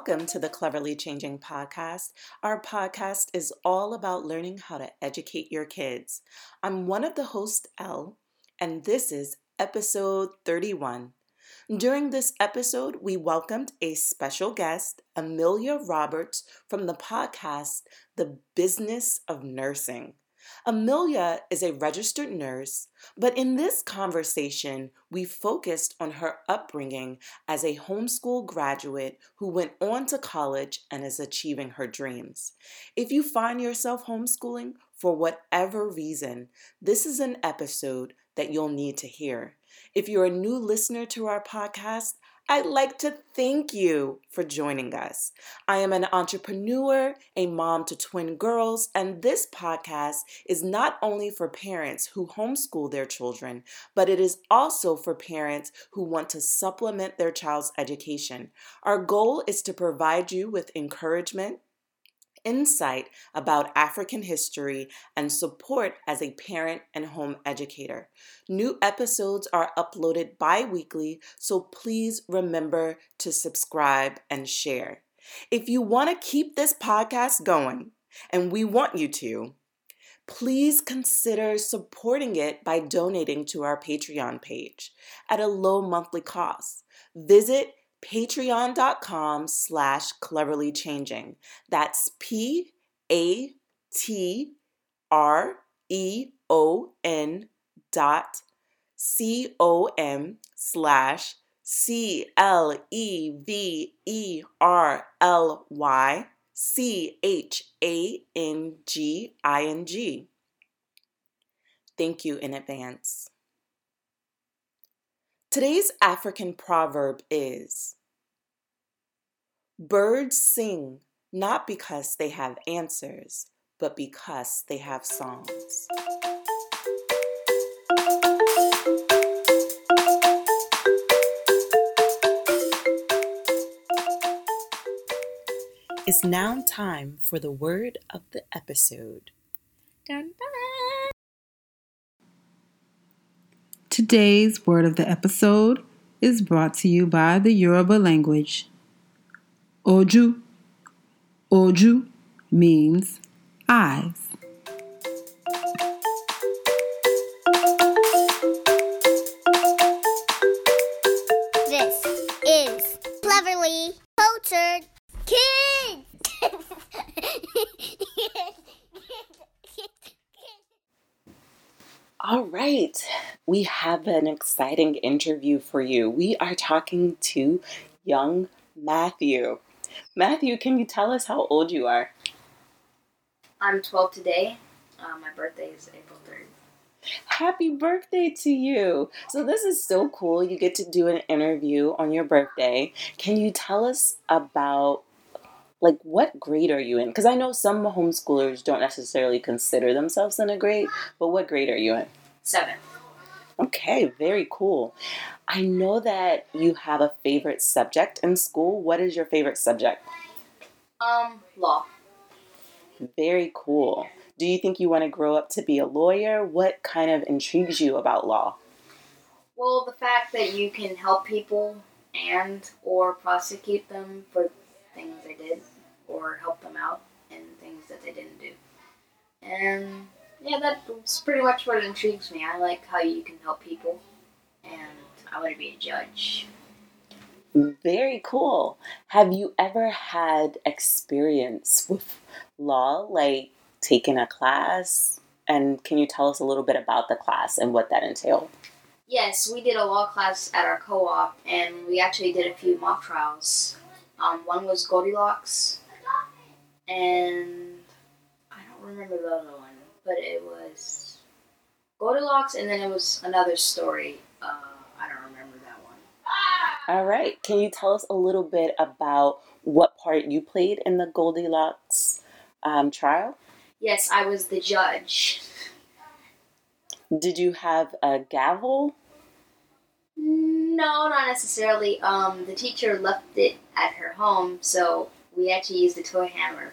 Welcome to the Cleverly Changing podcast. Our podcast is all about learning how to educate your kids. I'm one of the hosts, Elle, and this is episode 31. During this episode, we welcomed a special guest, Amelia Roberts, from the podcast The Business of Nursing. Amelia is a registered nurse, but in this conversation, we focused on her upbringing as a homeschool graduate who went on to college and is achieving her dreams. If you find yourself homeschooling for whatever reason, this is an episode that you'll need to hear. If you're a new listener to our podcast, I'd like to thank you for joining us. I am an entrepreneur, a mom to twin girls, and this podcast is not only for parents who homeschool their children, but it is also for parents who want to supplement their child's education. Our goal is to provide you with encouragement, insight about African history, and support as a parent and home educator. New episodes are uploaded bi weekly, so please remember to subscribe and share. If you want to keep this podcast going, and we want you to, please consider supporting it by donating to our Patreon page at a low monthly cost. Visit patreon.com slash cleverly changing. That's P A T R E O N dot C O M slash C L E V E R L Y C H A N G I N G. Thank you in advance. Today's African proverb is Birds sing not because they have answers, but because they have songs. It's now time for the word of the episode. Dun, dun. Today's word of the episode is brought to you by the Yoruba language. Oju. Oju means eyes. We have an exciting interview for you. We are talking to young Matthew. Matthew, can you tell us how old you are? I'm 12 today. Uh, my birthday is April 3rd. Happy birthday to you. So, this is so cool. You get to do an interview on your birthday. Can you tell us about like what grade are you in? Because I know some homeschoolers don't necessarily consider themselves in a grade, but what grade are you in? Seven. Okay, very cool. I know that you have a favorite subject in school. What is your favorite subject? Um, law. Very cool. Do you think you want to grow up to be a lawyer? What kind of intrigues you about law? Well, the fact that you can help people and or prosecute them for things they did or help them out in things that they didn't do. And yeah, that's pretty much what intrigues me. I like how you can help people and I want to be a judge. Very cool. Have you ever had experience with law, like taking a class? And can you tell us a little bit about the class and what that entailed? Yes, we did a law class at our co-op, and we actually did a few mock trials. Um, one was Goldilocks, and I don't remember the other one, but it was Goldilocks, and then it was another story. Uh, I don't remember that one. All right. Can you tell us a little bit about what part you played in the Goldilocks um, trial? Yes, I was the judge. Did you have a gavel? No, not necessarily. Um, the teacher left it at her home, so we actually used a toy hammer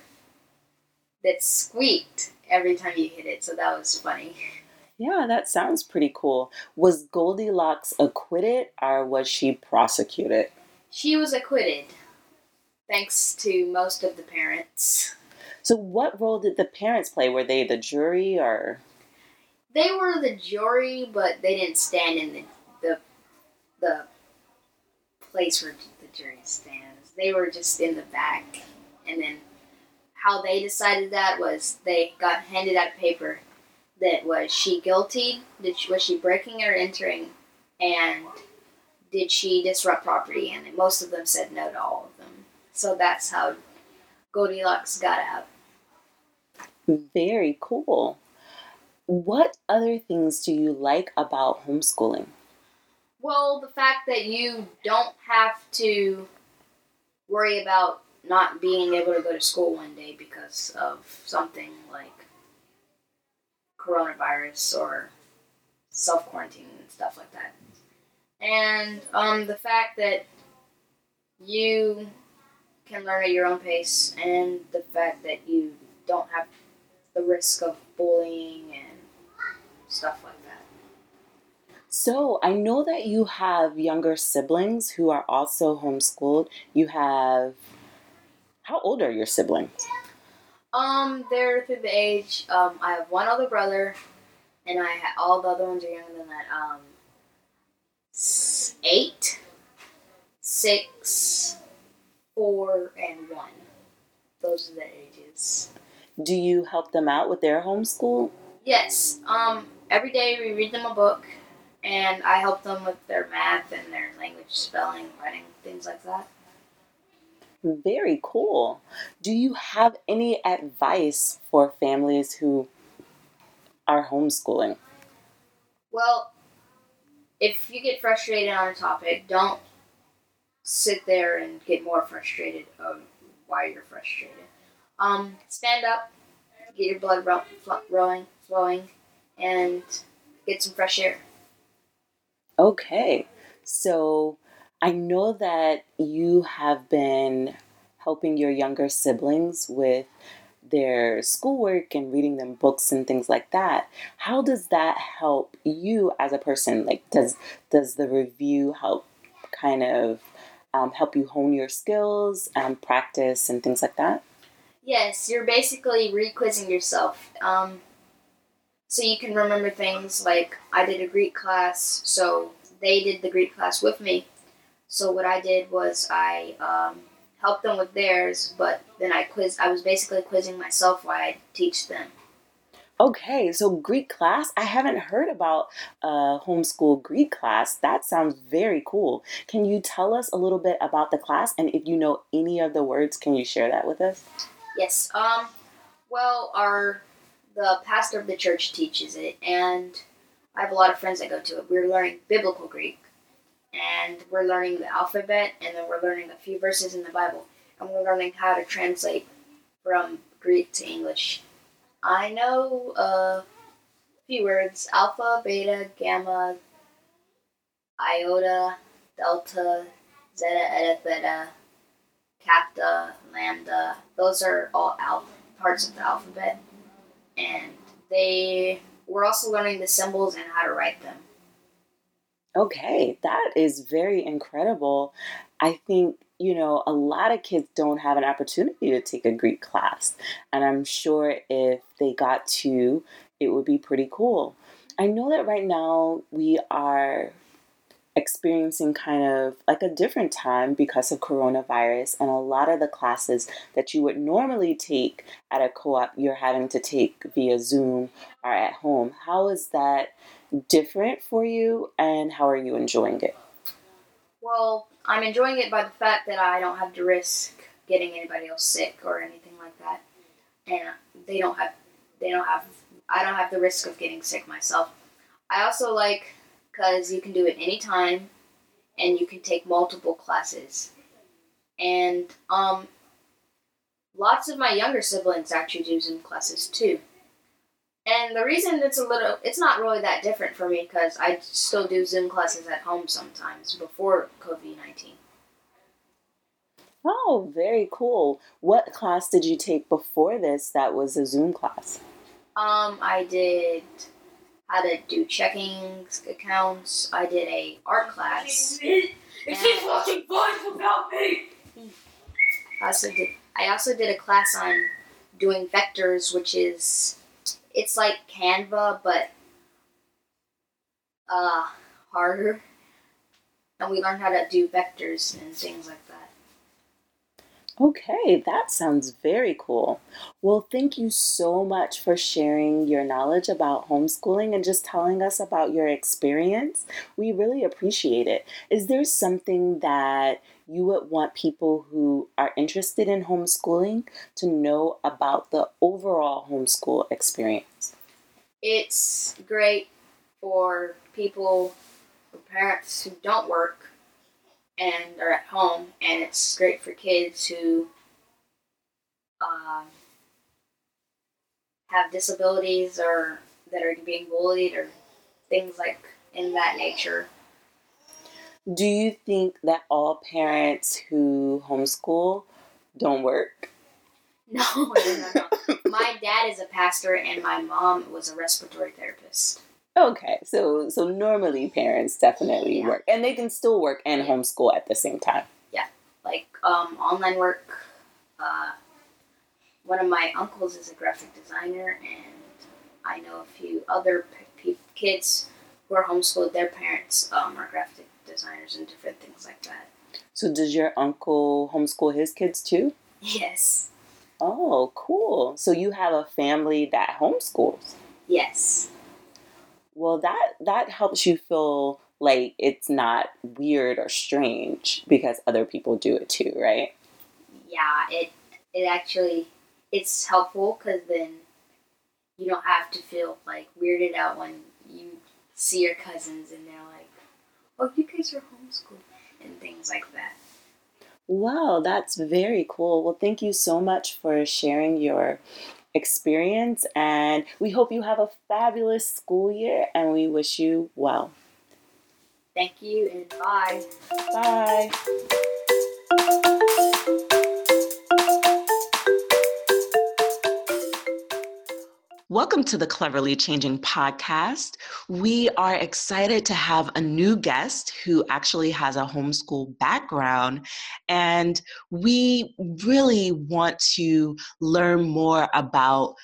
that squeaked every time you hit it, so that was funny. Yeah, that sounds pretty cool. Was Goldilocks acquitted or was she prosecuted? She was acquitted. thanks to most of the parents. So, what role did the parents play? Were they the jury or? They were the jury, but they didn't stand in the the, the place where the jury stands. They were just in the back, and then how they decided that was they got handed out paper that was she guilty? Did she, was she breaking or entering? And did she disrupt property? And most of them said no to all of them. So that's how Goldilocks got out. Very cool. What other things do you like about homeschooling? Well, the fact that you don't have to worry about not being able to go to school one day because of something like coronavirus or self quarantine and stuff like that. And um, the fact that you can learn at your own pace, and the fact that you don't have the risk of bullying and stuff like that. So, I know that you have younger siblings who are also homeschooled. You have. How old are your siblings? Um, they're through the age. Um, I have one older brother, and I ha- all the other ones are younger than that. Um, eight, six, four, and one. Those are the ages. Do you help them out with their homeschool? Yes. Um, every day we read them a book, and I help them with their math and their language, spelling, writing, things like that. Very cool. Do you have any advice for families who are homeschooling? Well, if you get frustrated on a topic, don't sit there and get more frustrated of why you're frustrated. Um, stand up, get your blood ro- fl- rolling, flowing, and get some fresh air. Okay. So I know that you have been helping your younger siblings with their schoolwork and reading them books and things like that. How does that help you as a person? Like, does does the review help kind of um, help you hone your skills and practice and things like that? Yes, you're basically re-quizzing yourself. Um, so you can remember things like I did a Greek class, so they did the Greek class with me. So what I did was I um, helped them with theirs, but then I quiz. I was basically quizzing myself while I teach them. Okay, so Greek class. I haven't heard about a homeschool Greek class. That sounds very cool. Can you tell us a little bit about the class? And if you know any of the words, can you share that with us? Yes. Um. Well, our the pastor of the church teaches it, and I have a lot of friends that go to it. We're learning biblical Greek, and we're learning the alphabet, and then we're learning a few verses in the Bible, and we're learning how to translate from Greek to English. I know a few words: alpha, beta, gamma, iota, delta, zeta, eta, theta, kappa, lambda. Those are all al- parts of the alphabet, and they. We're also learning the symbols and how to write them. Okay, that is very incredible. I think, you know, a lot of kids don't have an opportunity to take a Greek class. And I'm sure if they got to, it would be pretty cool. I know that right now we are experiencing kind of like a different time because of coronavirus and a lot of the classes that you would normally take at a co-op you're having to take via Zoom or at home. How is that different for you and how are you enjoying it? Well, I'm enjoying it by the fact that I don't have to risk getting anybody else sick or anything like that, and they don't have they don't have I don't have the risk of getting sick myself. I also like because you can do it anytime, and you can take multiple classes, and um, lots of my younger siblings actually do Zoom classes too. And the reason it's a little, it's not really that different for me because I still do Zoom classes at home sometimes before COVID 19. Oh, very cool. What class did you take before this that was a Zoom class? Um, I did how to do checking accounts. I did a art class. It's fucking without me. I also did. I also did a class on doing vectors, which is it's like Canva but uh harder. And we learned how to do vectors and things like that. Okay, that sounds very cool. Well, thank you so much for sharing your knowledge about homeschooling and just telling us about your experience. We really appreciate it. Is there something that you would want people who are interested in homeschooling to know about the overall homeschool experience? It's great for people, for parents who don't work and are at home, and it's great for kids who um, have disabilities or that are being bullied or things like in that nature. Do you think that all parents who homeschool don't work? No, no, no, no. my dad is a pastor, and my mom was a respiratory therapist. Okay, so so normally parents definitely Yeah. work, and they can still work and homeschool at the same time. Yeah, like um, online work. Uh, one of my uncles is a graphic designer, and I know a few other p- p- kids who are homeschooled. Their parents um, are graphic designers and different things like that. So does your uncle homeschool his kids too? Yes, Oh, cool. So you have a family that homeschools. yes, Well, that that helps you feel like it's not weird or strange because other people do it too, right? yeah. It it actually it's helpful because then you don't have to feel like weirded out when you see your cousins and they're like, "Oh, you guys are homeschooled," and things like that. Wow, that's very cool. Well, thank you so much for sharing your experience and we hope you have a fabulous school year and we wish you well. Thank you and bye. Bye. Welcome to the Cleverly Changing podcast. We are excited to have a new guest who actually has a homeschool background, and we really want to learn more about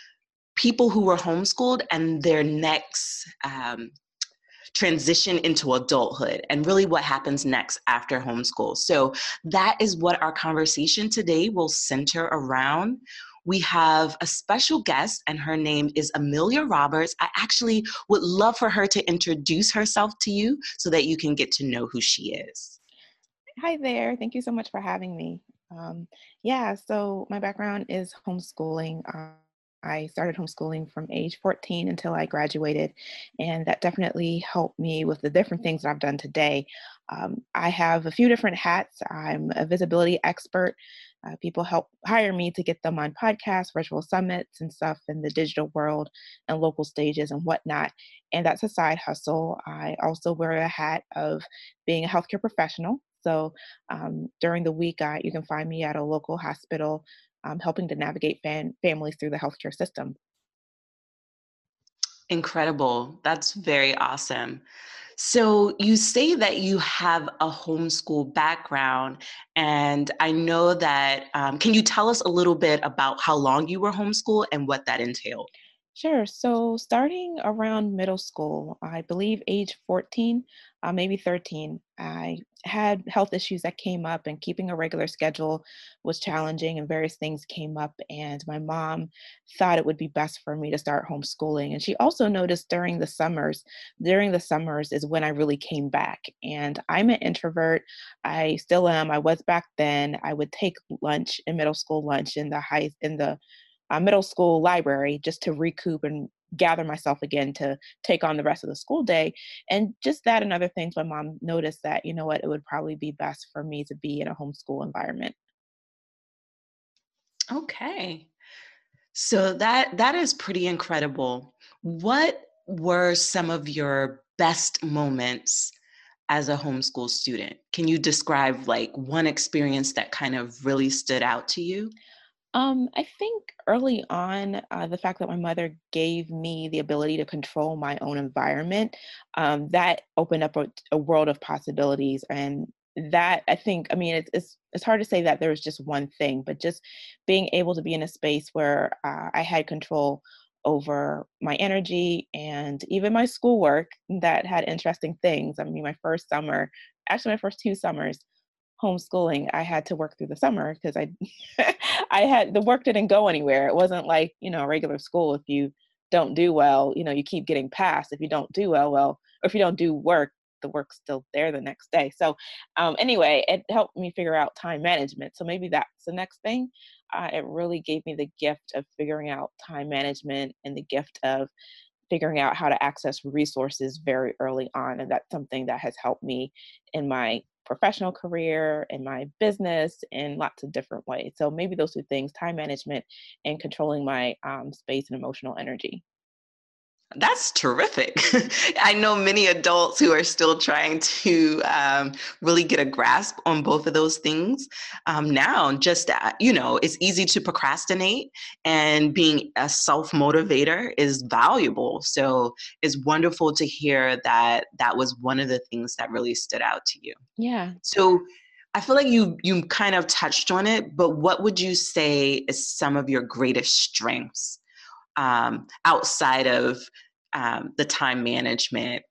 people who were homeschooled and their next um, transition into adulthood and really what happens next after homeschool. So, that is what our conversation today will center around. We have a special guest, and her name is Amelia Roberts. I actually would love for her to introduce herself to you so that you can get to know who she is. Hi there. Thank you so much for having me. Um, yeah, so my background is homeschooling. Uh, I started homeschooling from age 14 until I graduated, and that definitely helped me with the different things that I've done today. Um, I have a few different hats. I'm a visibility expert. Uh, people help hire me to get them on podcasts, virtual summits, and stuff in the digital world and local stages and whatnot. And that's a side hustle. I also wear a hat of being a healthcare professional. So um, during the week, you can find me at a local hospital um, helping to navigate fan- families through the healthcare system. Incredible. That's very awesome. So, you say that you have a homeschool background, and I know that. Um, can you tell us a little bit about how long you were homeschooled and what that entailed? Sure. So, starting around middle school, I believe age 14, uh, maybe 13, I had health issues that came up, and keeping a regular schedule was challenging, and various things came up. And my mom thought it would be best for me to start homeschooling. And she also noticed during the summers, during the summers is when I really came back. And I'm an introvert. I still am. I was back then. I would take lunch in middle school lunch in the high, in the uh, middle school library just to recoup and gather myself again to take on the rest of the school day. And just that and other things, my mom noticed that, you know what, it would probably be best for me to be in a homeschool environment. Okay. So that that is pretty incredible. What were some of your best moments as a homeschool student? Can you describe like one experience that kind of really stood out to you? Um, I think early on, uh, the fact that my mother gave me the ability to control my own environment, um, that opened up a, a world of possibilities. And that I think, I mean, it's, it's, it's hard to say that there was just one thing, but just being able to be in a space where uh, I had control over my energy and even my schoolwork that had interesting things. I mean, my first summer, actually, my first two summers homeschooling, I had to work through the summer because I, I had the work didn't go anywhere. It wasn't like you know regular school. If you don't do well, you know you keep getting passed. If you don't do well, well, or if you don't do work, the work's still there the next day. So um, anyway, it helped me figure out time management. So maybe that's the next thing. Uh, it really gave me the gift of figuring out time management and the gift of figuring out how to access resources very early on. And that's something that has helped me in my professional career, in my business, in lots of different ways. So maybe those two things time management and controlling my um, space and emotional energy. That's terrific. I know many adults who are still trying to um, really get a grasp on both of those things um, now. Just, uh, you know, it's easy to procrastinate, and being a self motivator is valuable. So it's wonderful to hear that that was one of the things that really stood out to you. Yeah. So, I feel like you you kind of touched on it, but what would you say is some of your greatest strengths um, outside of um, the time management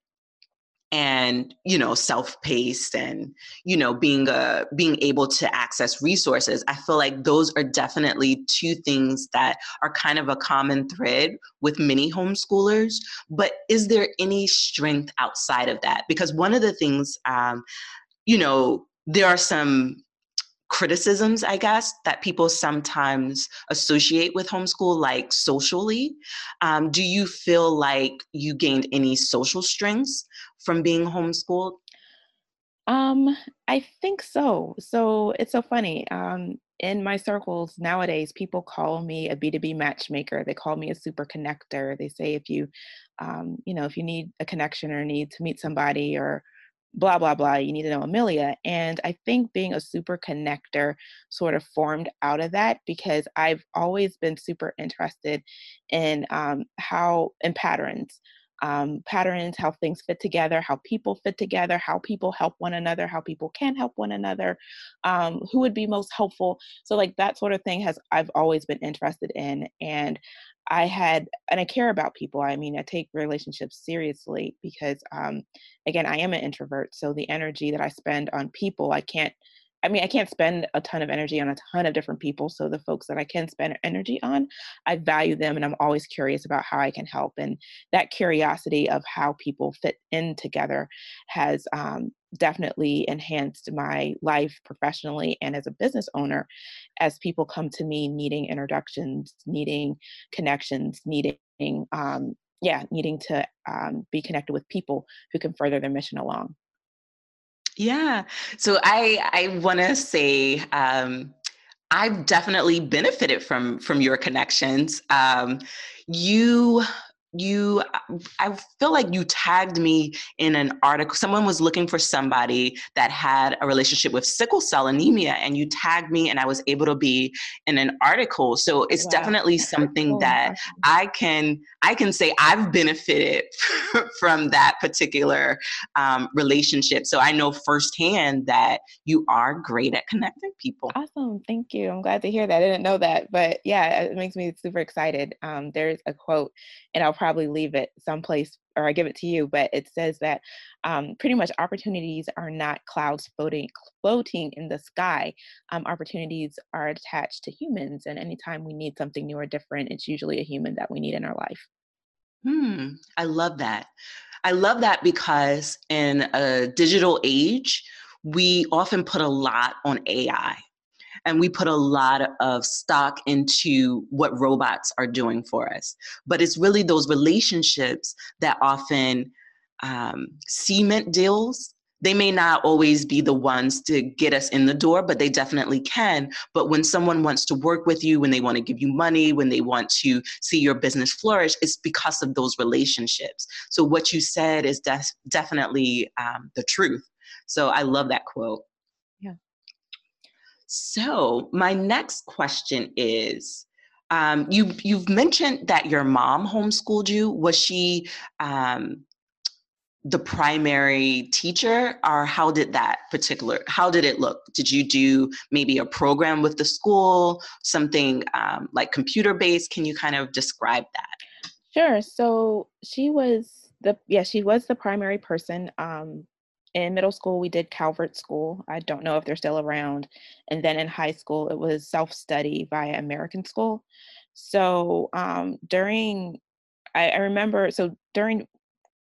and you know self-paced and you know being a being able to access resources i feel like those are definitely two things that are kind of a common thread with many homeschoolers. But is there any strength outside of that? Because one of the things um, you know there are some criticisms, I guess, that people sometimes associate with homeschool, like socially. Um, do you feel like you gained any social strengths from being homeschooled? Um, I think so. So it's so funny. Um, in my circles nowadays, people call me a B2B matchmaker. They call me a super connector. They say if you, um, you know, if you need a connection or need to meet somebody or blah blah blah you need to know amelia and i think being a super connector sort of formed out of that because i've always been super interested in um, how in patterns um, patterns how things fit together how people fit together how people help one another how people can help one another um, who would be most helpful so like that sort of thing has i've always been interested in and I had, and I care about people. I mean, I take relationships seriously because, um, again, I am an introvert. So the energy that I spend on people, I can't I mean, I can't spend a ton of energy on a ton of different people. So the folks that I can spend energy on, I value them and I'm always curious about how I can help. And that curiosity of how people fit in together has um, definitely enhanced my life professionally and as a business owner as people come to me needing introductions, needing connections, needing um, yeah, needing to um, be connected with people who can further their mission along. Yeah. So I I want to say um, I've definitely benefited from from your connections. Um, you you i feel like you tagged me in an article someone was looking for somebody that had a relationship with sickle cell anemia and you tagged me and i was able to be in an article. So it's wow. definitely something that i can i can say i've benefited from that particular um, relationship. So i know firsthand that you are great at connecting people. Awesome thank you. I'm glad to hear that. I didn't know that but yeah it makes me super excited. Um, there's a quote and i'll probably leave it someplace or I give it to you, but it says that um, pretty much opportunities are not clouds floating floating in the sky. Um, opportunities are attached to humans, and anytime we need something new or different, it's usually a human that we need in our life. Hmm, I love that. I love that because in a digital age, we often put a lot on AI and we put a lot of stock into what robots are doing for us. But it's really those relationships that often um, cement deals. They may not always be the ones to get us in the door, but they definitely can. But when someone wants to work with you, when they want to give you money, when they want to see your business flourish, it's because of those relationships. So, what you said is def- definitely um, the truth. So, I love that quote. So, my next question is um, you, you've mentioned that your mom homeschooled you. Was she um, the primary teacher or how did that particular how did it look? Did you do maybe a program with the school something um, like computer based can you kind of describe that? Sure. So she was the yeah she was the primary person um, in middle school we did calvert school i don't know if they're still around and then in high school it was self-study via american school so um, during I, I remember so during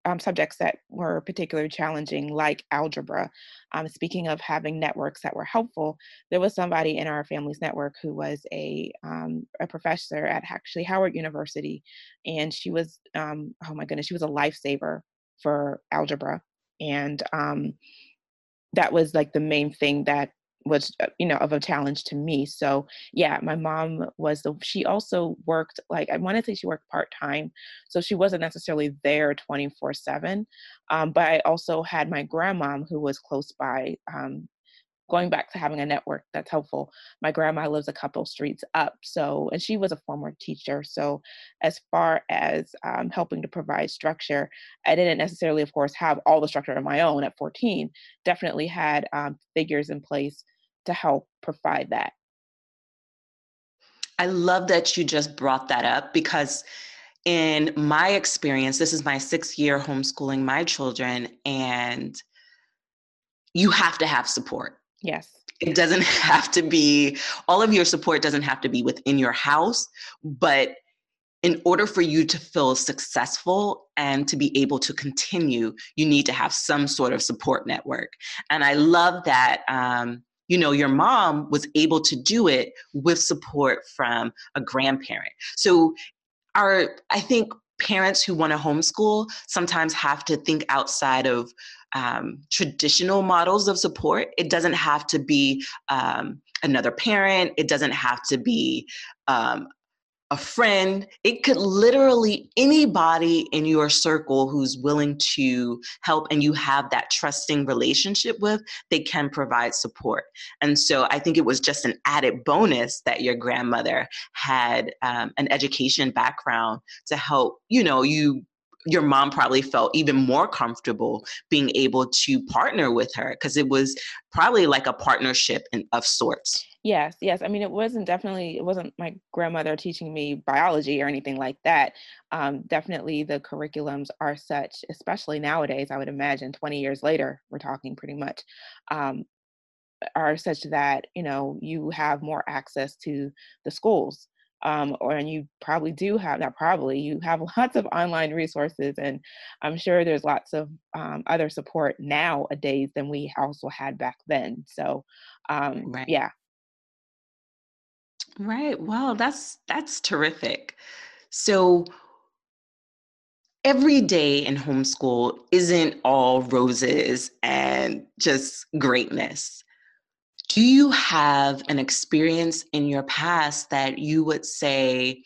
um, subjects that were particularly challenging, like algebra. Um, speaking of having networks that were helpful, there was somebody in our family's network who was a um, a professor at actually Howard University, and she was um, oh my goodness, she was a lifesaver for algebra, and um, that was like the main thing that was uh, you know of a challenge to me. So yeah my mom was the she also worked like i want to say she worked part-time so she wasn't necessarily there 24 7 um, but i also had my grandma who was close by um, going back to having a network that's helpful my grandma lives a couple streets up so and she was a former teacher so as far as um, helping to provide structure i didn't necessarily of course have all the structure of my own at 14 definitely had um, figures in place to help provide that. I love that you just brought that up because, in my experience, this is my sixth year homeschooling my children, and you have to have support. Yes. It doesn't have to be, all of your support doesn't have to be within your house, but in order for you to feel successful and to be able to continue, you need to have some sort of support network. And I love that um, you know your mom was able to do it with support from a grandparent so our i think parents who want to homeschool sometimes have to think outside of um, traditional models of support. It doesn't have to be um, another parent. It doesn't have to be um, a friend, it could literally anybody in your circle who's willing to help and you have that trusting relationship with, they can provide support. And so I think it was just an added bonus that your grandmother had um, an education background to help, you know, you your mom probably felt even more comfortable being able to partner with her because it was probably like a partnership in, of sorts. Yes, yes. I mean, it wasn't definitely, it wasn't my grandmother teaching me biology or anything like that. Um, definitely the curriculums are such, especially nowadays, I would imagine 20 years later, we're talking pretty much, um, are such that, you know, you have more access to the schools. Um, or and you probably do have not probably you have lots of online resources and i'm sure there's lots of um, other support nowadays than we also had back then so um, right. yeah Right. Wow, that's that's terrific. So every day in homeschool isn't all roses and just greatness. Do you have an experience in your past that you would say,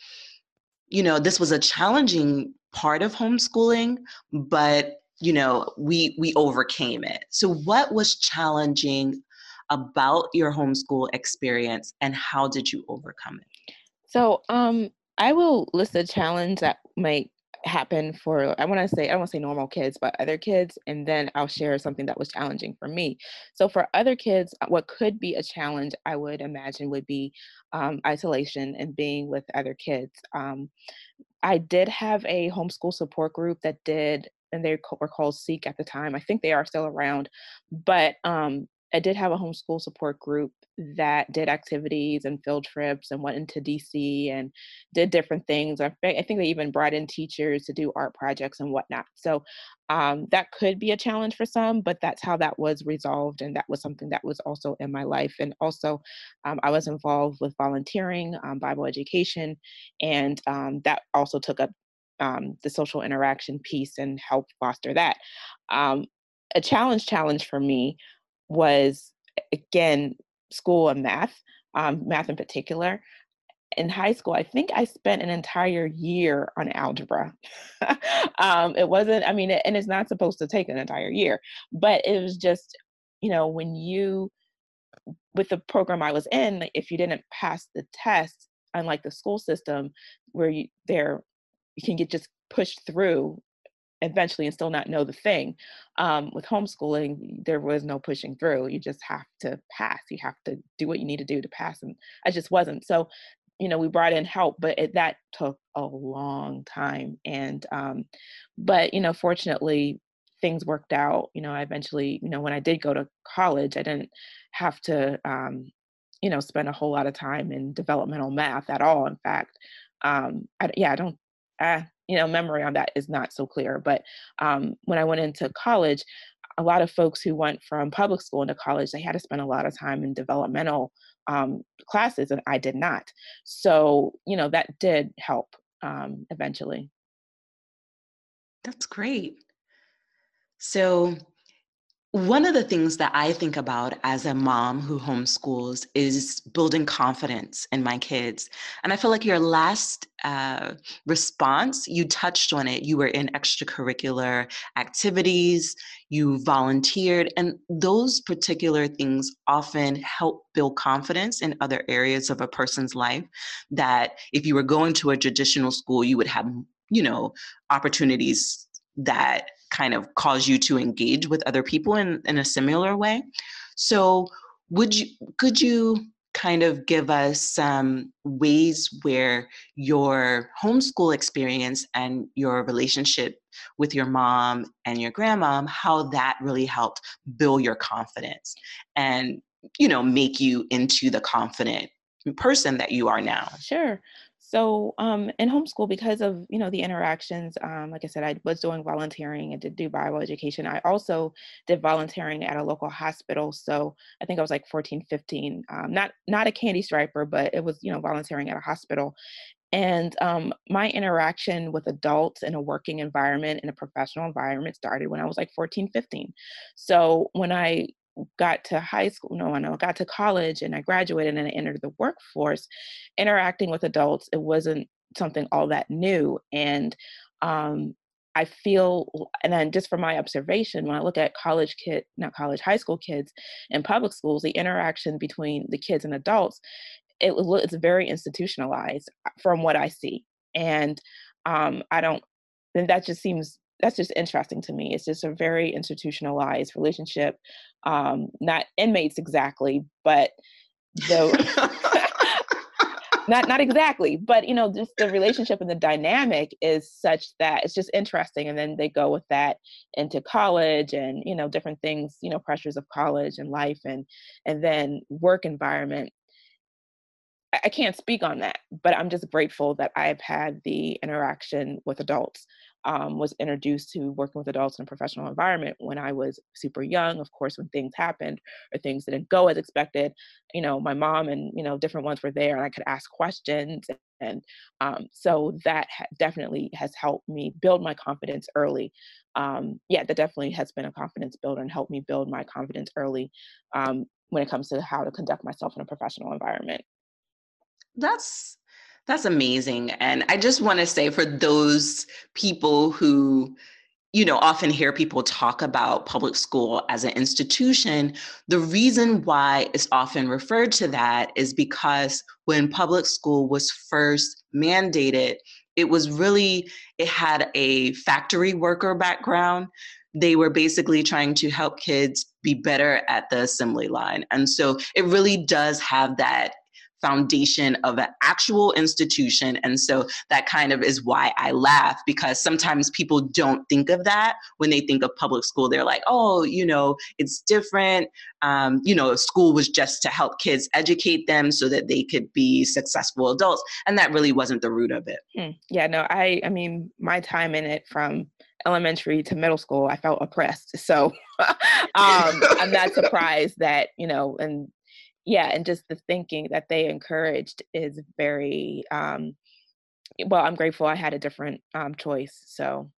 you know, this was a challenging part of homeschooling, but you know, we we overcame it. So what was challenging about your homeschool experience and how did you overcome it? So, um, I will list a challenge that might happen for I want to say I don't want to say normal kids, but other kids, and then I'll share something that was challenging for me. So for other kids, uh, what could be a challenge I would imagine would be um, isolation and being with other kids. Um, I did have a homeschool support group that did, and they were called Seek at the time. I think they are still around, but um, I did have a homeschool support group that did activities and field trips and went into DC and did different things. I, think they even brought in teachers to do art projects and whatnot. So um, that could be a challenge for some, but that's how that was resolved. And that was something that was also in my life. And also, um, I was involved with volunteering, um, Bible education, and um, that also took up um, the social interaction piece and helped foster that. Um, a challenge, challenge for me was again school and math, um, math in particular. In high school, I think I spent an entire year on algebra. um, it wasn't, I mean, and it's not supposed to take an entire year, but it was just, you know, when you, with the program I was in, if you didn't pass the test, unlike the school system where you there, you can get just pushed through eventually and still not know the thing. Um, with homeschooling, there was no pushing through. You just have to pass. You have to do what you need to do to pass. And I just wasn't. So, you know, we brought in help, but it, that took a long time. And, um, but, you know, fortunately, things worked out. You know, I eventually, you know, when I did go to college, I didn't have to, um, you know, spend a whole lot of time in developmental math at all. In fact, um, I, yeah, I don't, uh, you know, memory on that is not so clear. But um, when I went into college, a lot of folks who went from public school into college, they had to spend a lot of time in developmental um, classes, and I did not. So, you know, that did help um, eventually. That's great. So, one of the things that I think about as a mom who homeschools is building confidence in my kids. And I feel like your last uh, response, you touched on it. You were in extracurricular activities, you volunteered, and those particular things often help build confidence in other areas of a person's life. That if you were going to a traditional school, you would have, you know, opportunities that kind of cause you to engage with other people in, in a similar way. So would you could you kind of give us some ways where your homeschool experience and your relationship with your mom and your grandma how that really helped build your confidence and you know make you into the confident person that you are now sure so um, in homeschool, because of you know the interactions, um, like I said, I was doing volunteering and did do Bible education. I also did volunteering at a local hospital. So I think I was like 14, 15. Um, not not a candy striper, but it was you know volunteering at a hospital. And um, my interaction with adults in a working environment, in a professional environment, started when I was like 14, 15. So when I got to high school, no, I got to college and I graduated and I entered the workforce, interacting with adults, it wasn't something all that new. And um, I feel, and then just from my observation, when I look at college kid, not college, high school kids in public schools, the interaction between the kids and adults, it, it's very institutionalized uh, from what I see. And um, I don't, then that just seems that's just interesting to me. It's just a very institutionalized relationship. Um, not inmates exactly, but the not not exactly, but you know, just the relationship and the dynamic is such that it's just interesting. And then they go with that into college and you know different things, you know, pressures of college and life and and then work environment. I can't speak on that, but I'm just grateful that I've had the interaction with adults um, was introduced to working with adults in a professional environment when I was super young. Of course, when things happened or things didn't go as expected, you know, my mom and you know different ones were there, and I could ask questions, and um, so that ha- definitely has helped me build my confidence early. Um, yeah, that definitely has been a confidence builder and helped me build my confidence early um, when it comes to how to conduct myself in a professional environment. That's that's amazing. And I just want to say for those people who, you know, often hear people talk about public school as an institution, the reason why it's often referred to that is because when public school was first mandated, it was really, it had a factory worker background they were basically trying to help kids be better at the assembly line. And so it really does have that foundation of an actual institution. And so that kind of is why I laugh because sometimes people don't think of that when they think of public school. They're like, oh, you know, it's different. Um, you know, school was just to help kids educate them so that they could be successful adults. And that really wasn't the root of it. Hmm. Yeah, no, I, I mean, my time in it from elementary to middle school, I felt oppressed. So um, I'm not surprised that, you know, and yeah and just the thinking that they encouraged is very um well i'm grateful i had a different um choice so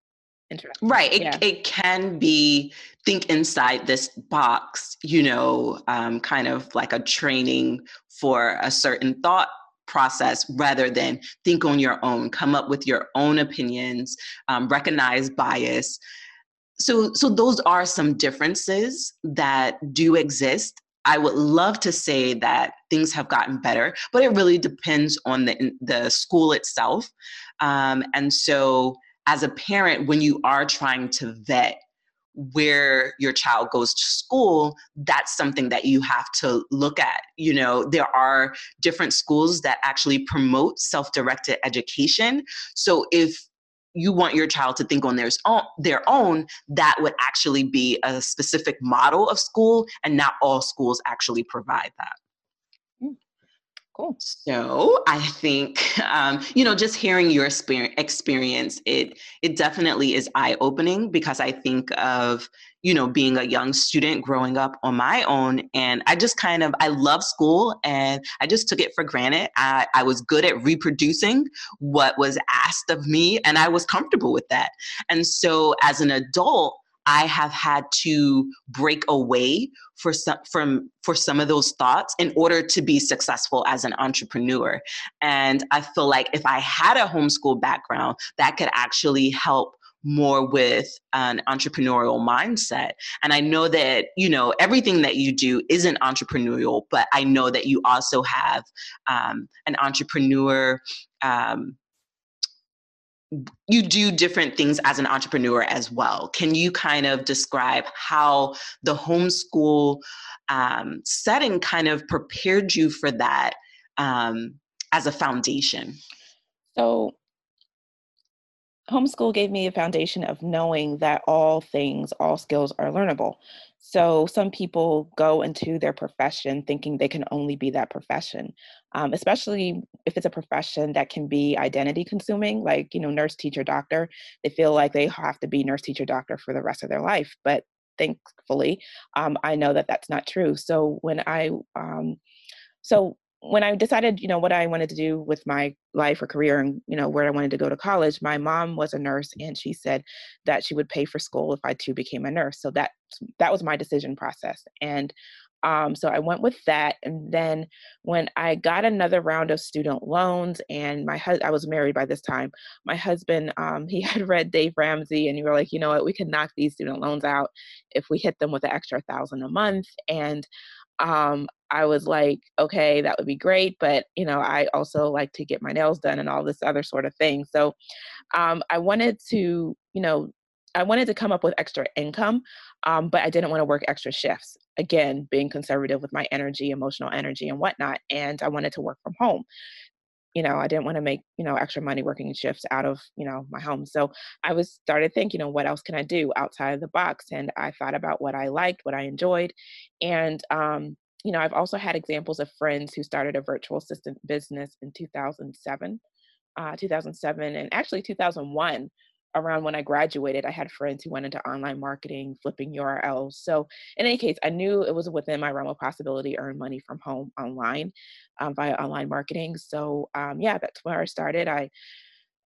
interesting right it, yeah. it can be think inside this box you know um, kind of like a training for a certain thought process rather than think on your own come up with your own opinions um, recognize bias so so those are some differences that do exist I would love to say that things have gotten better, but it really depends on the the school itself. Um, and so, as a parent, when you are trying to vet where your child goes to school, that's something that you have to look at. You know, there are different schools that actually promote self directed education. So if you want your child to think on their own, their own, that would actually be a specific model of school, and not all schools actually provide that. Cool. So I think, um, you know, just hearing your experience, it it definitely is eye opening because I think of, you know, being a young student growing up on my own, and I just kind of I love school and I just took it for granted. I, I was good at reproducing what was asked of me, and I was comfortable with that. And so as an adult, I have had to break away for some from for some of those thoughts in order to be successful as an entrepreneur. And I feel like if I had a homeschool background, that could actually help more with an entrepreneurial mindset. And I know that, you know, everything that you do isn't entrepreneurial, but I know that you also have um, an entrepreneur um, you do different things as an entrepreneur as well. Can you kind of describe how the homeschool um, setting kind of prepared you for that um, as a foundation? So, homeschool gave me a foundation of knowing that all things, all skills are learnable. So some people go into their profession thinking they can only be that profession, um, especially if it's a profession that can be identity consuming, like you know, nurse, teacher, doctor. They feel like they have to be nurse, teacher, doctor for the rest of their life. But thankfully, um, I know that that's not true. So when I um, so when I decided, you know, what I wanted to do with my life or career and, you know, where I wanted to go to college, my mom was a nurse and she said that she would pay for school if I too became a nurse. So that that was my decision process. And um, so I went with that. And then when I got another round of student loans and my husband, I was married by this time, my husband, um, he had read Dave Ramsey and he were like, you know what, we can knock these student loans out if we hit them with an extra thousand a month. And um, I was like, okay, that would be great. But, you know, I also like to get my nails done and all this other sort of thing. So um, I wanted to, you know, I wanted to come up with extra income, um, but I didn't want to work extra shifts. Again, being conservative with my energy, emotional energy, and whatnot. And I wanted to work from home you know i didn't want to make you know extra money working shifts out of you know my home so i was started thinking you know what else can i do outside of the box and i thought about what i liked what i enjoyed and um you know i've also had examples of friends who started a virtual assistant business in 2007 uh, 2007 and actually 2001 around when I graduated, I had friends who went into online marketing, flipping URLs. So, in any case, I knew it was within my realm of possibility earn money from home online um, via online marketing. So, um, yeah, that's where I started. I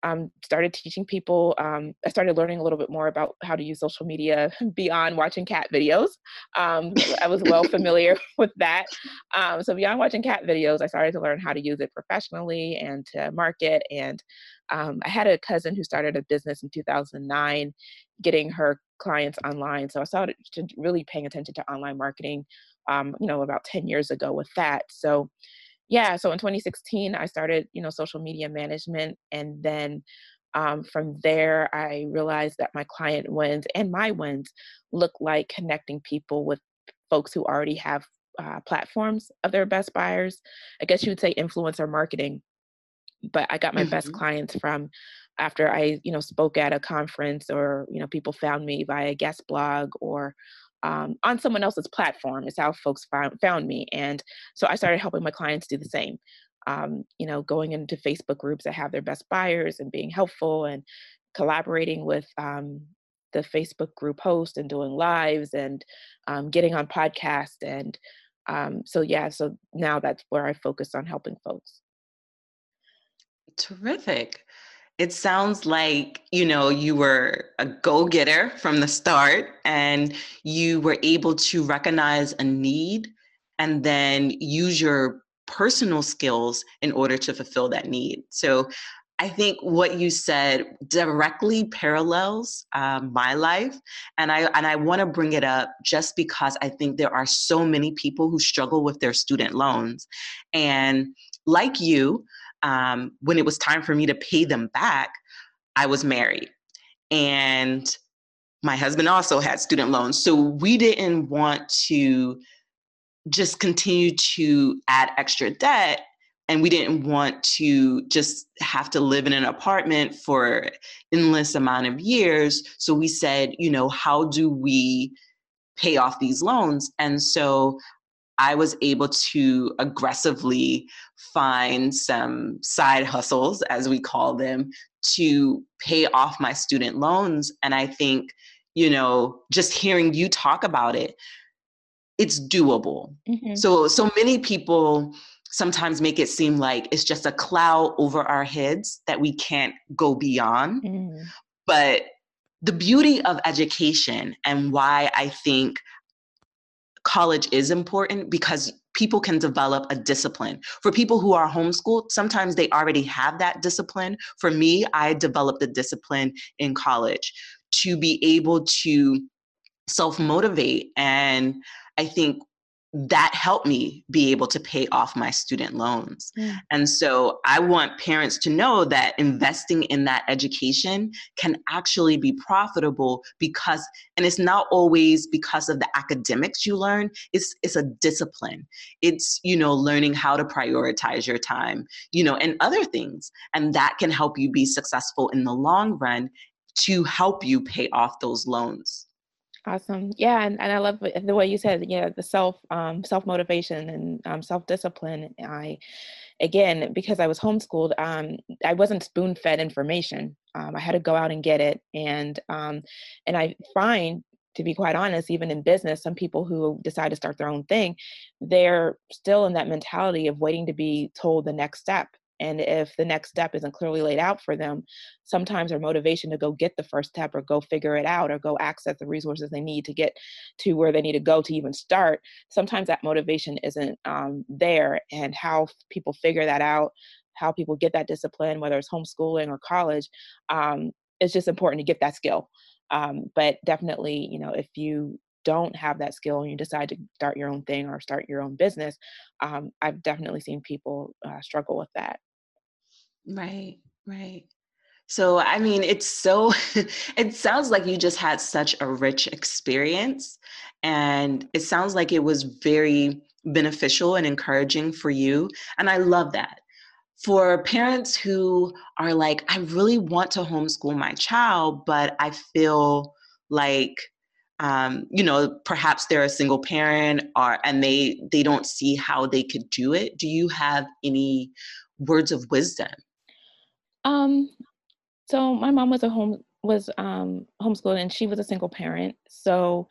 um, started teaching people. Um, I started learning a little bit more about how to use social media beyond watching cat videos. Um, I was well familiar with that. Um, so beyond watching cat videos, I started to learn how to use it professionally and to market. And um, I had a cousin who started a business in 2009, getting her clients online. So I started really paying attention to online marketing. Um, you know, about 10 years ago with that. So yeah, so in 2016, I started, you know, social media management. And then um, from there, I realized that my client wins and my wins look like connecting people with folks who already have uh, platforms of their best buyers. I guess you would say influencer marketing. But I got my mm-hmm. best clients from after I, you know, spoke at a conference or, you know, people found me via guest blog or um, on someone else's platform is how folks found, found me and so i started helping my clients do the same. Um, you know going into facebook groups that have their best buyers and being helpful and collaborating with um, the facebook group host and doing lives and um, getting on podcasts and um, so yeah so now that's where i focus on helping folks. Terrific it sounds like you know you were a go-getter from the start and you were able to recognize a need and then use your personal skills in order to fulfill that need. So i think what you said directly parallels um, my life and i and i want to bring it up just because i think there are so many people who struggle with their student loans. And like you um, when it was time for me to pay them back, I was married. and my husband also had student loans. So we didn't want to just continue to add extra debt. And we didn't want to just have to live in an apartment for endless amount of years. So we said, you know, how do we pay off these loans? And so I was able to aggressively find some side hustles, as we call them, to pay off my student loans. And I think, you know, just hearing you talk about it, it's doable. Mm-hmm. So, so many people sometimes make it seem like it's just a cloud over our heads that we can't go beyond. Mm-hmm. But the beauty of education and why I think college is important because people can develop a discipline. For people who are homeschooled, sometimes they already have that discipline. For me, I developed the discipline in college to be able to self motivate. And I think that helped me be able to pay off my student loans. Mm. And so I want parents to know that investing in that education can actually be profitable because and it's not always because of the academics you learn, it's it's a discipline. It's, you know, learning how to prioritize your time, you know, and other things. And that can help you be successful in the long run to help you pay off those loans. Awesome. Yeah, and, and I love the way you said, yeah, the self um, self motivation and um, self discipline. I again because I was homeschooled, um, I wasn't spoon fed information. Um, I had to go out and get it, and um, and I find to be quite honest, even in business, some people who decide to start their own thing, they're still in that mentality of waiting to be told the next step. And if the next step isn't clearly laid out for them, sometimes their motivation to go get the first step or go figure it out or go access the resources they need to get to where they need to go to even start, sometimes that motivation isn't um, there. And how people figure that out, how people get that discipline, whether it's homeschooling or college, um, it's just important to get that skill. Um, but definitely, you know, if you don't have that skill and you decide to start your own thing or start your own business, um, I've definitely seen people uh, struggle with that. Right, right. So, I mean, it's so, it sounds like you just had such a rich experience. And it sounds like it was very beneficial and encouraging for you. And I love that. For parents who are like, I really want to homeschool my child, but I feel like, um, you know, perhaps they're a single parent or and they they don't see how they could do it. Do you have any words of wisdom? Um, so my mom was a home was um homeschooled and she was a single parent. So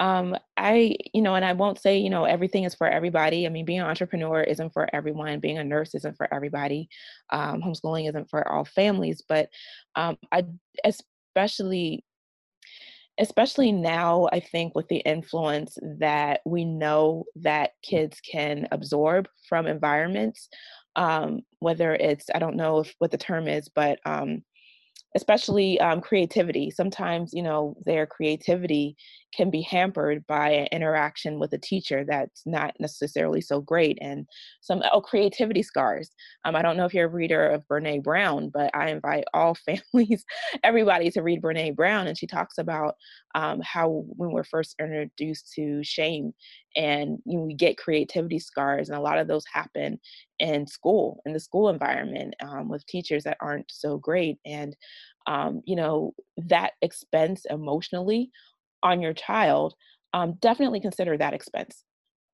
um I, you know, and I won't say, you know, everything is for everybody. I mean, being an entrepreneur isn't for everyone, being a nurse isn't for everybody. Um, homeschooling isn't for all families, but um I especially especially now i think with the influence that we know that kids can absorb from environments um, whether it's I don't know if what the term is, but um, especially um, creativity. Sometimes, you know, their creativity can be hampered by an interaction with a teacher that's not necessarily so great. And some, oh, creativity scars. Um, I don't know if you're a reader of Brene Brown, but I invite all families, everybody to read Brene Brown. And she talks about um, how when we're first introduced to shame and you know, we get creativity scars, and a lot of those happen in school, in the school environment um, with teachers that aren't so great. And um, you know, that expense emotionally on your child, um, definitely consider that expense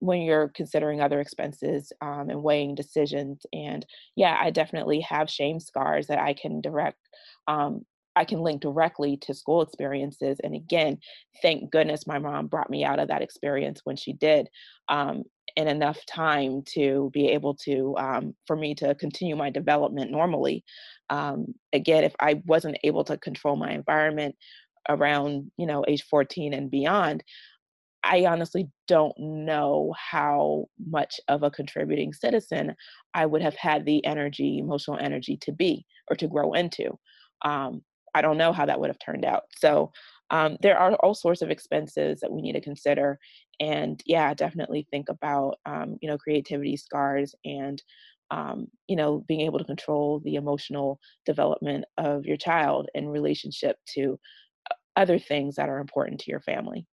when you're considering other expenses um, and weighing decisions. And yeah, I definitely have shame scars that I can direct. Um, I can link directly to school experiences. And again, thank goodness my mom brought me out of that experience when she did. Um, in enough time to be able to um, for me to continue my development normally um, again if i wasn't able to control my environment around you know age 14 and beyond i honestly don't know how much of a contributing citizen i would have had the energy emotional energy to be or to grow into. Um, i don't know how that would have turned out. So um, there are all sorts of expenses that we need to consider and yeah definitely think about um, you know creativity scars and um, you know, being able to control the emotional development of your child in relationship to other things that are important to your family.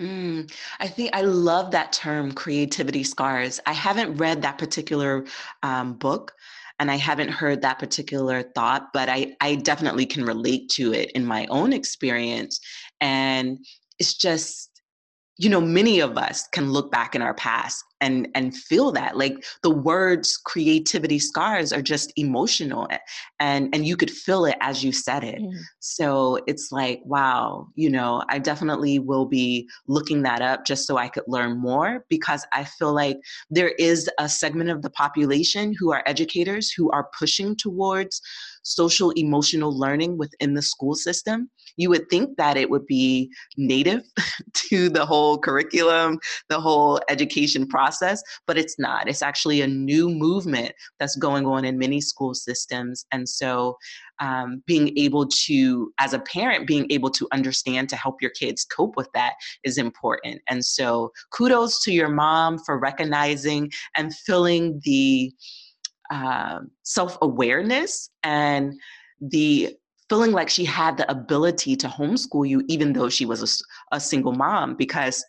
Mm, I think I love that term, creativity scars. I haven't read that particular um, book and I haven't heard that particular thought, but I, I definitely can relate to it in my own experience. And it's just, you know, many of us can look back in our past and and feel that like the words creativity scars are just emotional and and you could feel it as you said it mm. so it's like wow you know i definitely will be looking that up just so i could learn more because i feel like there is a segment of the population who are educators who are pushing towards social emotional learning within the school system you would think that it would be native to the whole curriculum the whole education process process, but it's not. It's actually a new movement that's going on in many school systems. And so, um, being able to, as a parent, being able to understand to help your kids cope with that is important. And so, kudos to your mom for recognizing and filling the uh, self awareness and the feeling like she had the ability to homeschool you even though she was a, a, single mom because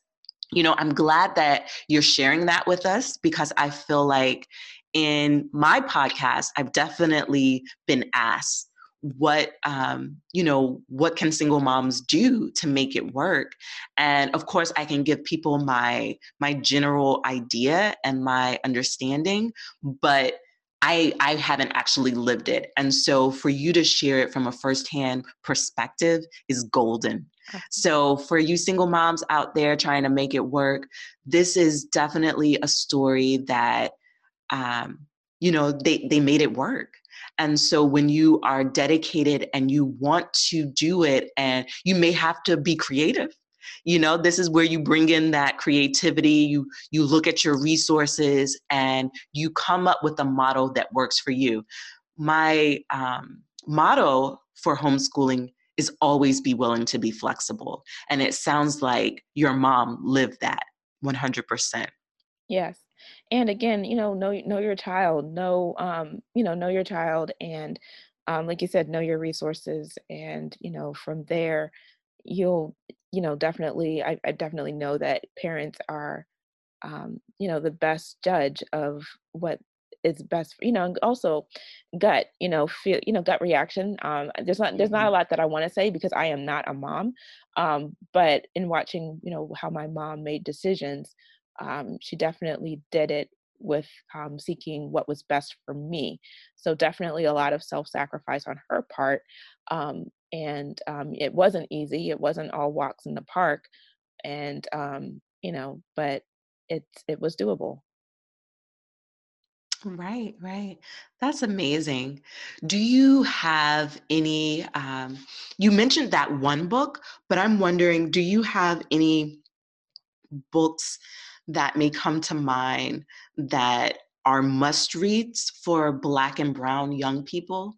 you know, I'm glad that you're sharing that with us because I feel like in my podcast, I've definitely been asked what um, you know what can single moms do to make it work and of course i can give people my my general idea and my understanding but I, I haven't actually lived it. And so for you to share it from a firsthand perspective is golden. So, for you single moms out there trying to make it work, this is definitely a story that, um, you know, they, they made it work. And so, when you are dedicated and you want to do it, and you may have to be creative, you know this is where you bring in that creativity you you look at your resources and you come up with a model that works for you. My um, motto for homeschooling is always be willing to be flexible. And it sounds like your mom lived that 100%. Yes. And again, you know, know know your child, know um, you know, know your child and um, like you said, know your resources and, you know, from there you'll, you know, definitely I, I definitely know that parents are um, you know, the best judge of what is best for you know also gut you know feel you know gut reaction um there's not there's not a mm-hmm. lot that i want to say because i am not a mom um but in watching you know how my mom made decisions um she definitely did it with um, seeking what was best for me so definitely a lot of self-sacrifice on her part um, and um, it wasn't easy it wasn't all walks in the park and um, you know but it it was doable Right, right. That's amazing. Do you have any, um, you mentioned that one book, but I'm wondering, do you have any books that may come to mind that are must reads for Black and Brown young people?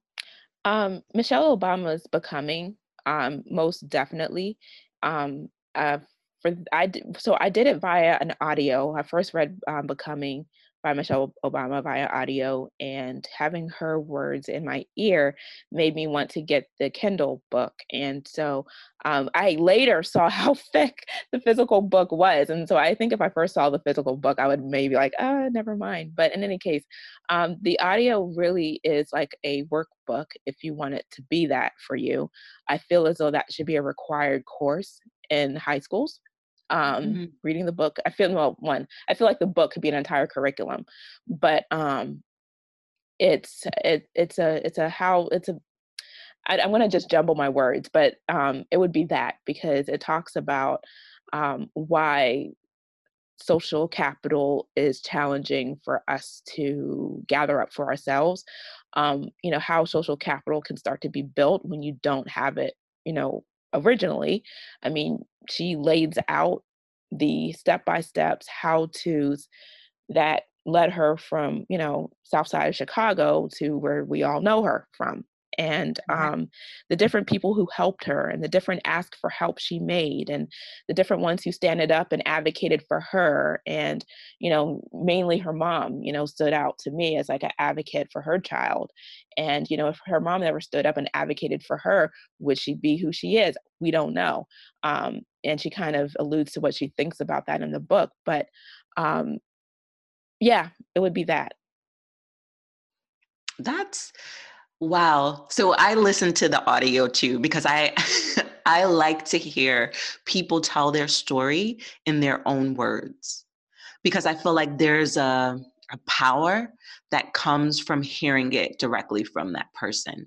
Um, Michelle Obama's Becoming, um, most definitely. Um, uh, for I so I did it via an audio. I first read um, Becoming by Michelle Obama via audio, and having her words in my ear made me want to get the Kindle book. And so um, I later saw how thick the physical book was. And so I think if I first saw the physical book, I would maybe like, ah, never mind. But in any case, um, the audio really is like a workbook if you want it to be that for you. I feel as though that should be a required course in high schools um, mm-hmm. reading the book. I feel well, one, I feel like the book could be an entire curriculum, but um, it's it it's a it's a how it's a I, I'm going to just jumble my words, but um, it would be that because it talks about um, why social capital is challenging for us to gather up for ourselves. Um, you know, how social capital can start to be built when you don't have it, you know, originally. I mean, she lays out the step by steps, how to's that led her from, you know, south side of Chicago to where we all know her from. And um, the different people who helped her and the different ask for help she made and the different ones who standed up and advocated for her and you know mainly her mom you know stood out to me as like an advocate for her child. And you know if her mom never stood up and advocated for her would she be who she is? We don't know. Um, and she kind of alludes to what she thinks about that in the book but um, yeah it would be that. That's Wow. So I listen to the audio too because I I like to hear people tell their story in their own words. Because I feel like there's a, a power that comes from hearing it directly from that person.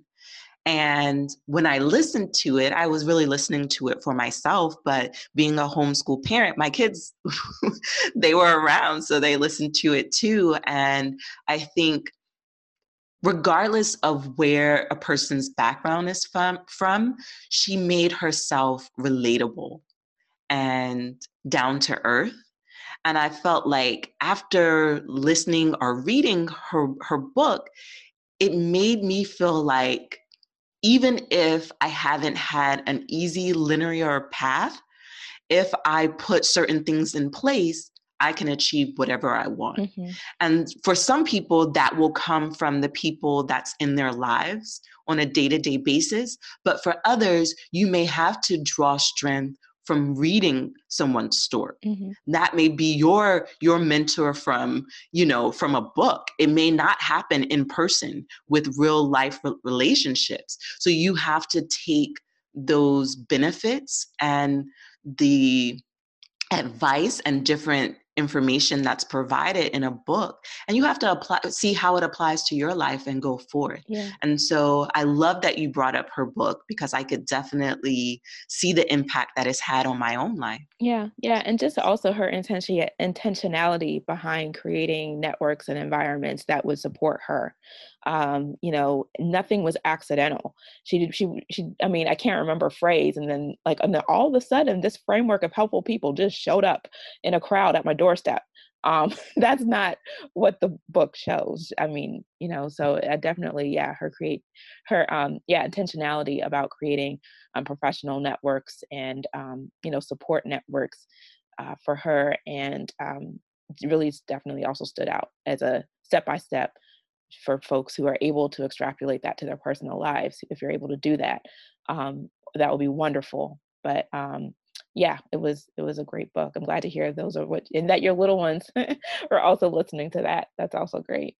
And when I listened to it, I was really listening to it for myself. But being a homeschool parent, my kids, they were around, so they listened to it too. And I think regardless of where a person's background is from, from she made herself relatable and down to earth. And i felt like after listening or reading her her book it made me feel like even if i haven't had an easy linear path if i put certain things in place I can achieve whatever I want. Mm-hmm. And for some people, that will come from the people that's in their lives on a day to day basis. But for others, you may have to draw strength from reading someone's story mm-hmm. that may be your your mentor from you know from a book it may not happen in person with real life relationships so you have to take those benefits and the advice and different information that's provided in a book and you have to apply see how it applies to your life and go forth. Yeah. and so i love that you brought up her book because i could definitely see the impact that it's had on my own life. Yeah yeah and just also her intention intentionality behind creating networks and environments that would support her um, you know, nothing was accidental. She did, she, she, I mean, I can't remember a phrase. And then like, and then all of a sudden this framework of helpful people just showed up in a crowd at my doorstep. Um, that's not what the book shows. I mean, you know, so I definitely, yeah, her create her, um, yeah, intentionality about creating um, professional networks and, um, you know, support networks uh, for her. And um, really definitely also stood out as a step-by-step for folks who are able to extrapolate that to their personal lives if you're able to do that um, that would be wonderful. But um, yeah it was it was a great book. I'm glad to hear those are what and that your little ones are also listening to that. That's also great.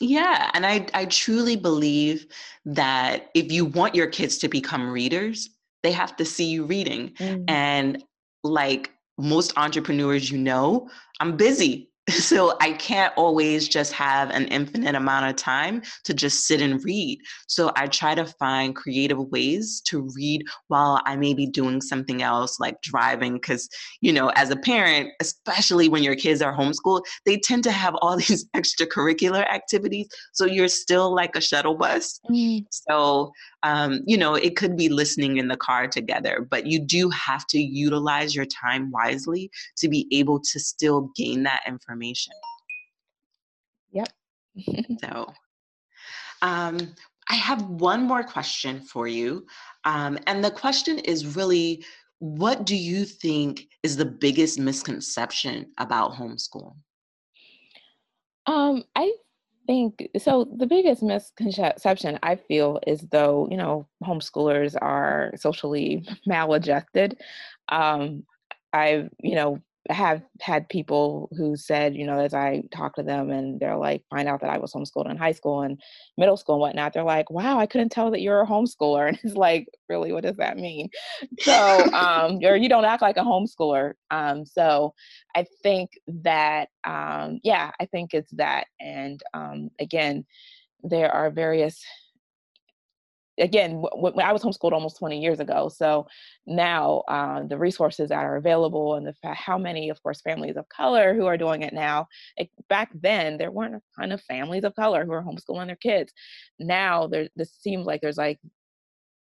Yeah and i i truly believe that if you want your kids to become readers they have to see you reading. Mm. and like most entrepreneurs you know i'm busy so I can't always just have an infinite amount of time to just sit and read. So I try to find creative ways to read while I may be doing something else like driving because you know as a parent especially when your kids are homeschooled they tend to have all these extracurricular activities so you're still like a shuttle bus. Mm. So um, you know, it could be listening in the car together, but you do have to utilize your time wisely to be able to still gain that information. Yep. so, um, I have one more question for you. Um, and the question is really what do you think is the biggest misconception about homeschool? Um, I think so. The biggest misconception I feel is though, you know, homeschoolers are socially maladjusted. Um, I've, you know, have had people who said, you know, as I talk to them and they're like, find out that I was homeschooled in high school and middle school and whatnot, they're like, wow, I couldn't tell that you're a homeschooler. And it's like, really, what does that mean? So, um, or you don't act like a homeschooler. Um, so I think that, um, yeah, I think it's that. And um, again, there are various again, I was homeschooled almost 20 years ago, so now uh, the resources that are available and the how many, of course, families of color who are doing it now. It, back then, there weren't a ton of families of color who are homeschooling their kids. Now, there this seems like there's like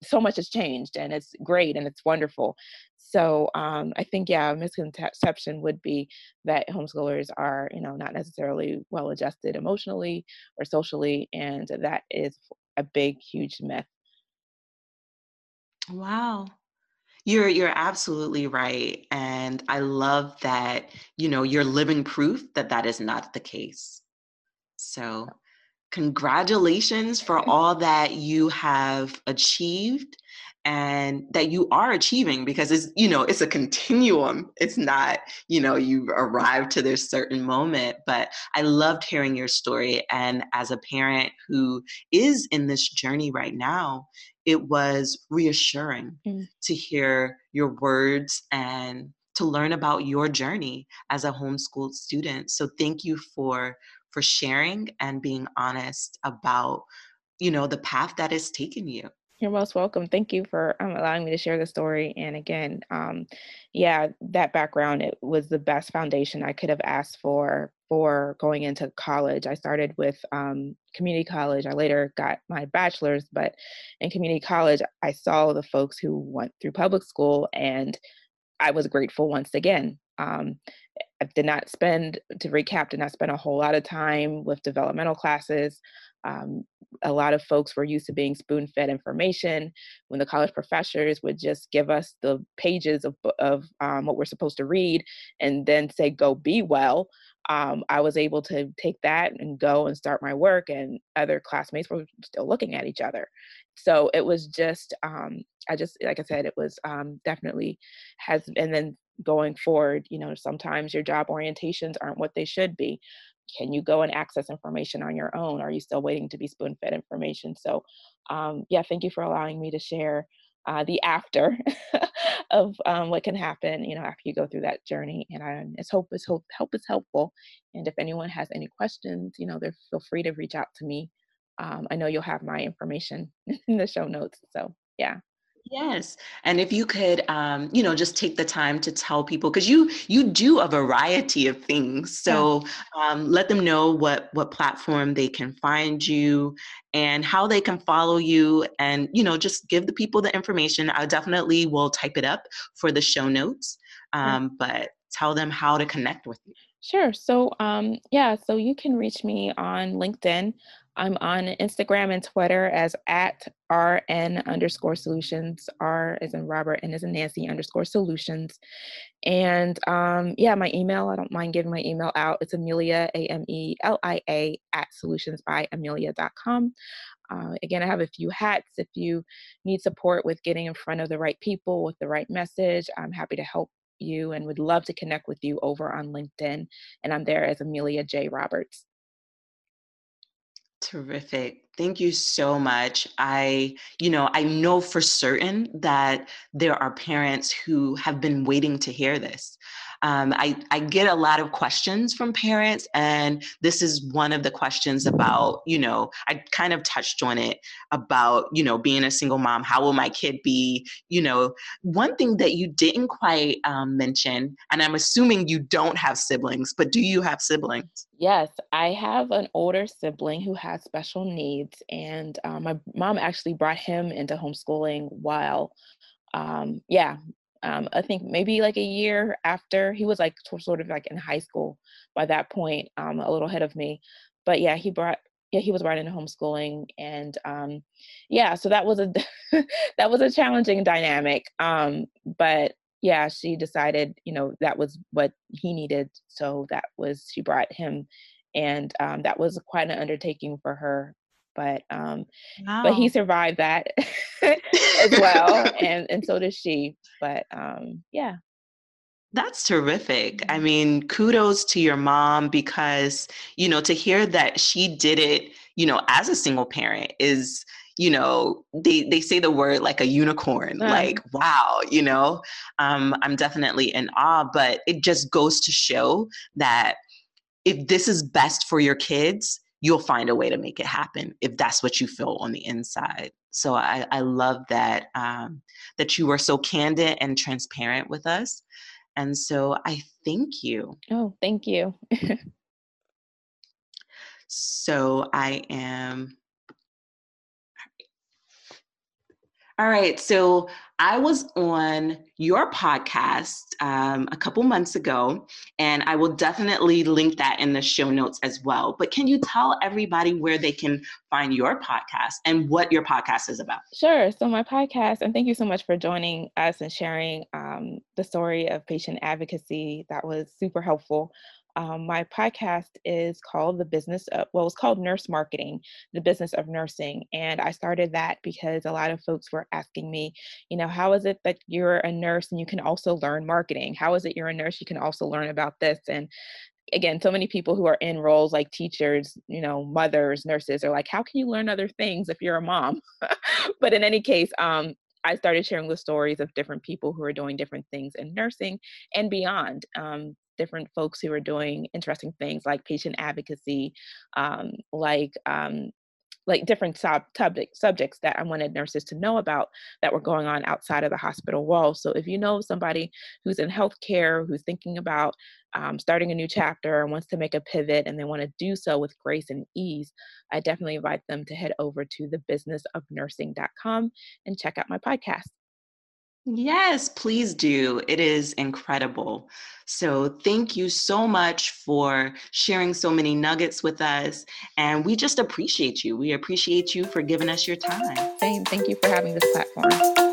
so much has changed, and it's great and it's wonderful. So um, I think, yeah, a misconception would be that homeschoolers are, you know, not necessarily well adjusted emotionally or socially, and that is a big, huge myth. Wow. You're you're absolutely right and I love that you know you're living proof that that is not the case. So congratulations for all that you have achieved and that you are achieving because it's you know it's a continuum it's not you know you arrived to this certain moment but i loved hearing your story and as a parent who is in this journey right now it was reassuring mm. to hear your words and to learn about your journey as a homeschooled student so thank you for for sharing and being honest about you know the path that has taken you you're most welcome. Thank you for um, allowing me to share the story. And again, um, yeah, that background it was the best foundation I could have asked for for going into college. I started with um, community college. I later got my bachelor's, but in community college, I saw the folks who went through public school, and I was grateful once again. Um, I did not spend, to recap, did not spend a whole lot of time with developmental classes. Um, a lot of folks were used to being spoon fed information when the college professors would just give us the pages of, of um, what we're supposed to read and then say, go be well. Um, I was able to take that and go and start my work, and other classmates were still looking at each other. So it was just, um, I just, like I said, it was um, definitely has, and then going forward, you know, sometimes your job orientations aren't what they should be can you go and access information on your own? Are you still waiting to be spoon fed information? So, um, yeah, thank you for allowing me to share uh, the after of um, what can happen, you know, after you go through that journey. And I, it's hope is hope, help is helpful. And if anyone has any questions, you know, they're feel free to reach out to me. Um, I know you'll have my information in the show notes. So yeah. Yes, and if you could, um, you know, just take the time to tell people because you you do a variety of things. So yeah. um, let them know what what platform they can find you and how they can follow you, and you know, just give the people the information. I definitely will type it up for the show notes, um, yeah. but tell them how to connect with you. Sure. So, um, yeah, so you can reach me on LinkedIn. I'm on Instagram and Twitter as at RN underscore solutions. R is in Robert and is in Nancy underscore solutions. And um, yeah, my email, I don't mind giving my email out. It's Amelia, A M E L I A, at solutionsbyamelia.com. Uh, again, I have a few hats. If you need support with getting in front of the right people with the right message, I'm happy to help you and would love to connect with you over on LinkedIn. And I'm there as Amelia J. Roberts. Terrific. Thank you so much. I, you know, I know for certain that there are parents who have been waiting to hear this. Um, I, I get a lot of questions from parents, and this is one of the questions about, you know, I kind of touched on it about, you know, being a single mom. How will my kid be? You know, one thing that you didn't quite um, mention, and I'm assuming you don't have siblings, but do you have siblings? Yes, I have an older sibling who has special needs, and um, my mom actually brought him into homeschooling while um, yeah, um, I think maybe like a year after he was like sort of like in high school by that point, um, a little ahead of me. But yeah, he brought yeah he was right into homeschooling, and um, yeah, so that was a that was a challenging dynamic. Um, but yeah, she decided you know that was what he needed, so that was she brought him, and um, that was quite an undertaking for her but um wow. but he survived that as well and and so does she but um yeah that's terrific. I mm-hmm. mean, kudos to your mom because, you know, to hear that she did it, you know, as a single parent is, you know, they they say the word like a unicorn, like wow, you know. Um I'm definitely in awe, but it just goes to show that if this is best for your kids, you'll find a way to make it happen if that's what you feel on the inside. So I, I love that um, that you were so candid and transparent with us. And so I thank you. Oh, thank you. so I am All right. So I was on your podcast um, a couple months ago, and I will definitely link that in the show notes as well. But can you tell everybody where they can find your podcast and what your podcast is about? Sure. So, my podcast, and thank you so much for joining us and sharing um, the story of patient advocacy. That was super helpful. Um, my podcast is called The Business of, well, it's called Nurse Marketing, The Business of Nursing. And I started that because a lot of folks were asking me, you know, how is it that you're a nurse and you can also learn marketing? How is it you're a nurse? You can also learn about this. And again, so many people who are in roles like teachers, you know, mothers, nurses are like, how can you learn other things if you're a mom? but in any case, um, I started sharing the stories of different people who are doing different things in nursing and beyond. Um, different folks who are doing interesting things like patient advocacy, um, like um, like different sub subject, subjects that I wanted nurses to know about that were going on outside of the hospital walls. So if you know somebody who's in healthcare, who's thinking about um, starting a new chapter and wants to make a pivot and they want to do so with grace and ease, I definitely invite them to head over to thebusinessofnursing.com and check out my podcast. Yes, please do. It is incredible. So, thank you so much for sharing so many nuggets with us. And we just appreciate you. We appreciate you for giving us your time. Same. Thank you for having this platform.